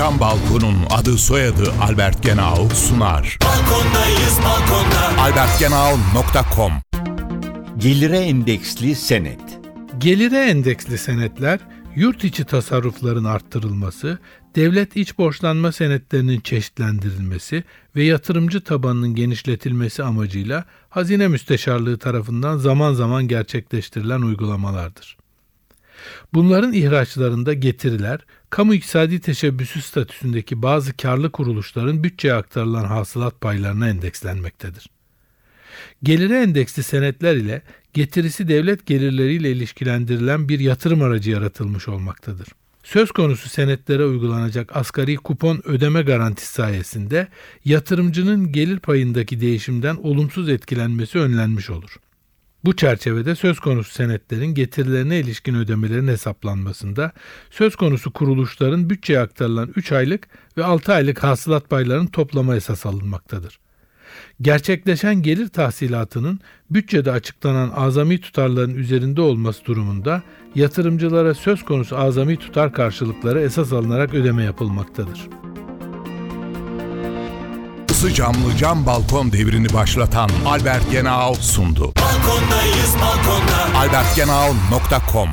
Cam Balkon'un adı soyadı Albert Genau sunar. Balkondayız balkonda. albertgenau.com Gelire endeksli senet. Gelire endeksli senetler, yurt içi tasarrufların arttırılması, devlet iç borçlanma senetlerinin çeşitlendirilmesi ve yatırımcı tabanının genişletilmesi amacıyla Hazine Müsteşarlığı tarafından zaman zaman gerçekleştirilen uygulamalardır. Bunların ihraçlarında getiriler, kamu iktisadi teşebbüsü statüsündeki bazı karlı kuruluşların bütçeye aktarılan hasılat paylarına endekslenmektedir. Gelire endeksli senetler ile getirisi devlet gelirleriyle ilişkilendirilen bir yatırım aracı yaratılmış olmaktadır. Söz konusu senetlere uygulanacak asgari kupon ödeme garantisi sayesinde yatırımcının gelir payındaki değişimden olumsuz etkilenmesi önlenmiş olur. Bu çerçevede söz konusu senetlerin getirilerine ilişkin ödemelerin hesaplanmasında söz konusu kuruluşların bütçeye aktarılan 3 aylık ve 6 aylık hasılat paylarının toplama esas alınmaktadır. Gerçekleşen gelir tahsilatının bütçede açıklanan azami tutarların üzerinde olması durumunda yatırımcılara söz konusu azami tutar karşılıkları esas alınarak ödeme yapılmaktadır. Isı camlı cam balkon devrini başlatan Albert Genau sundu. Balkondayız balkonda. albertgenau.com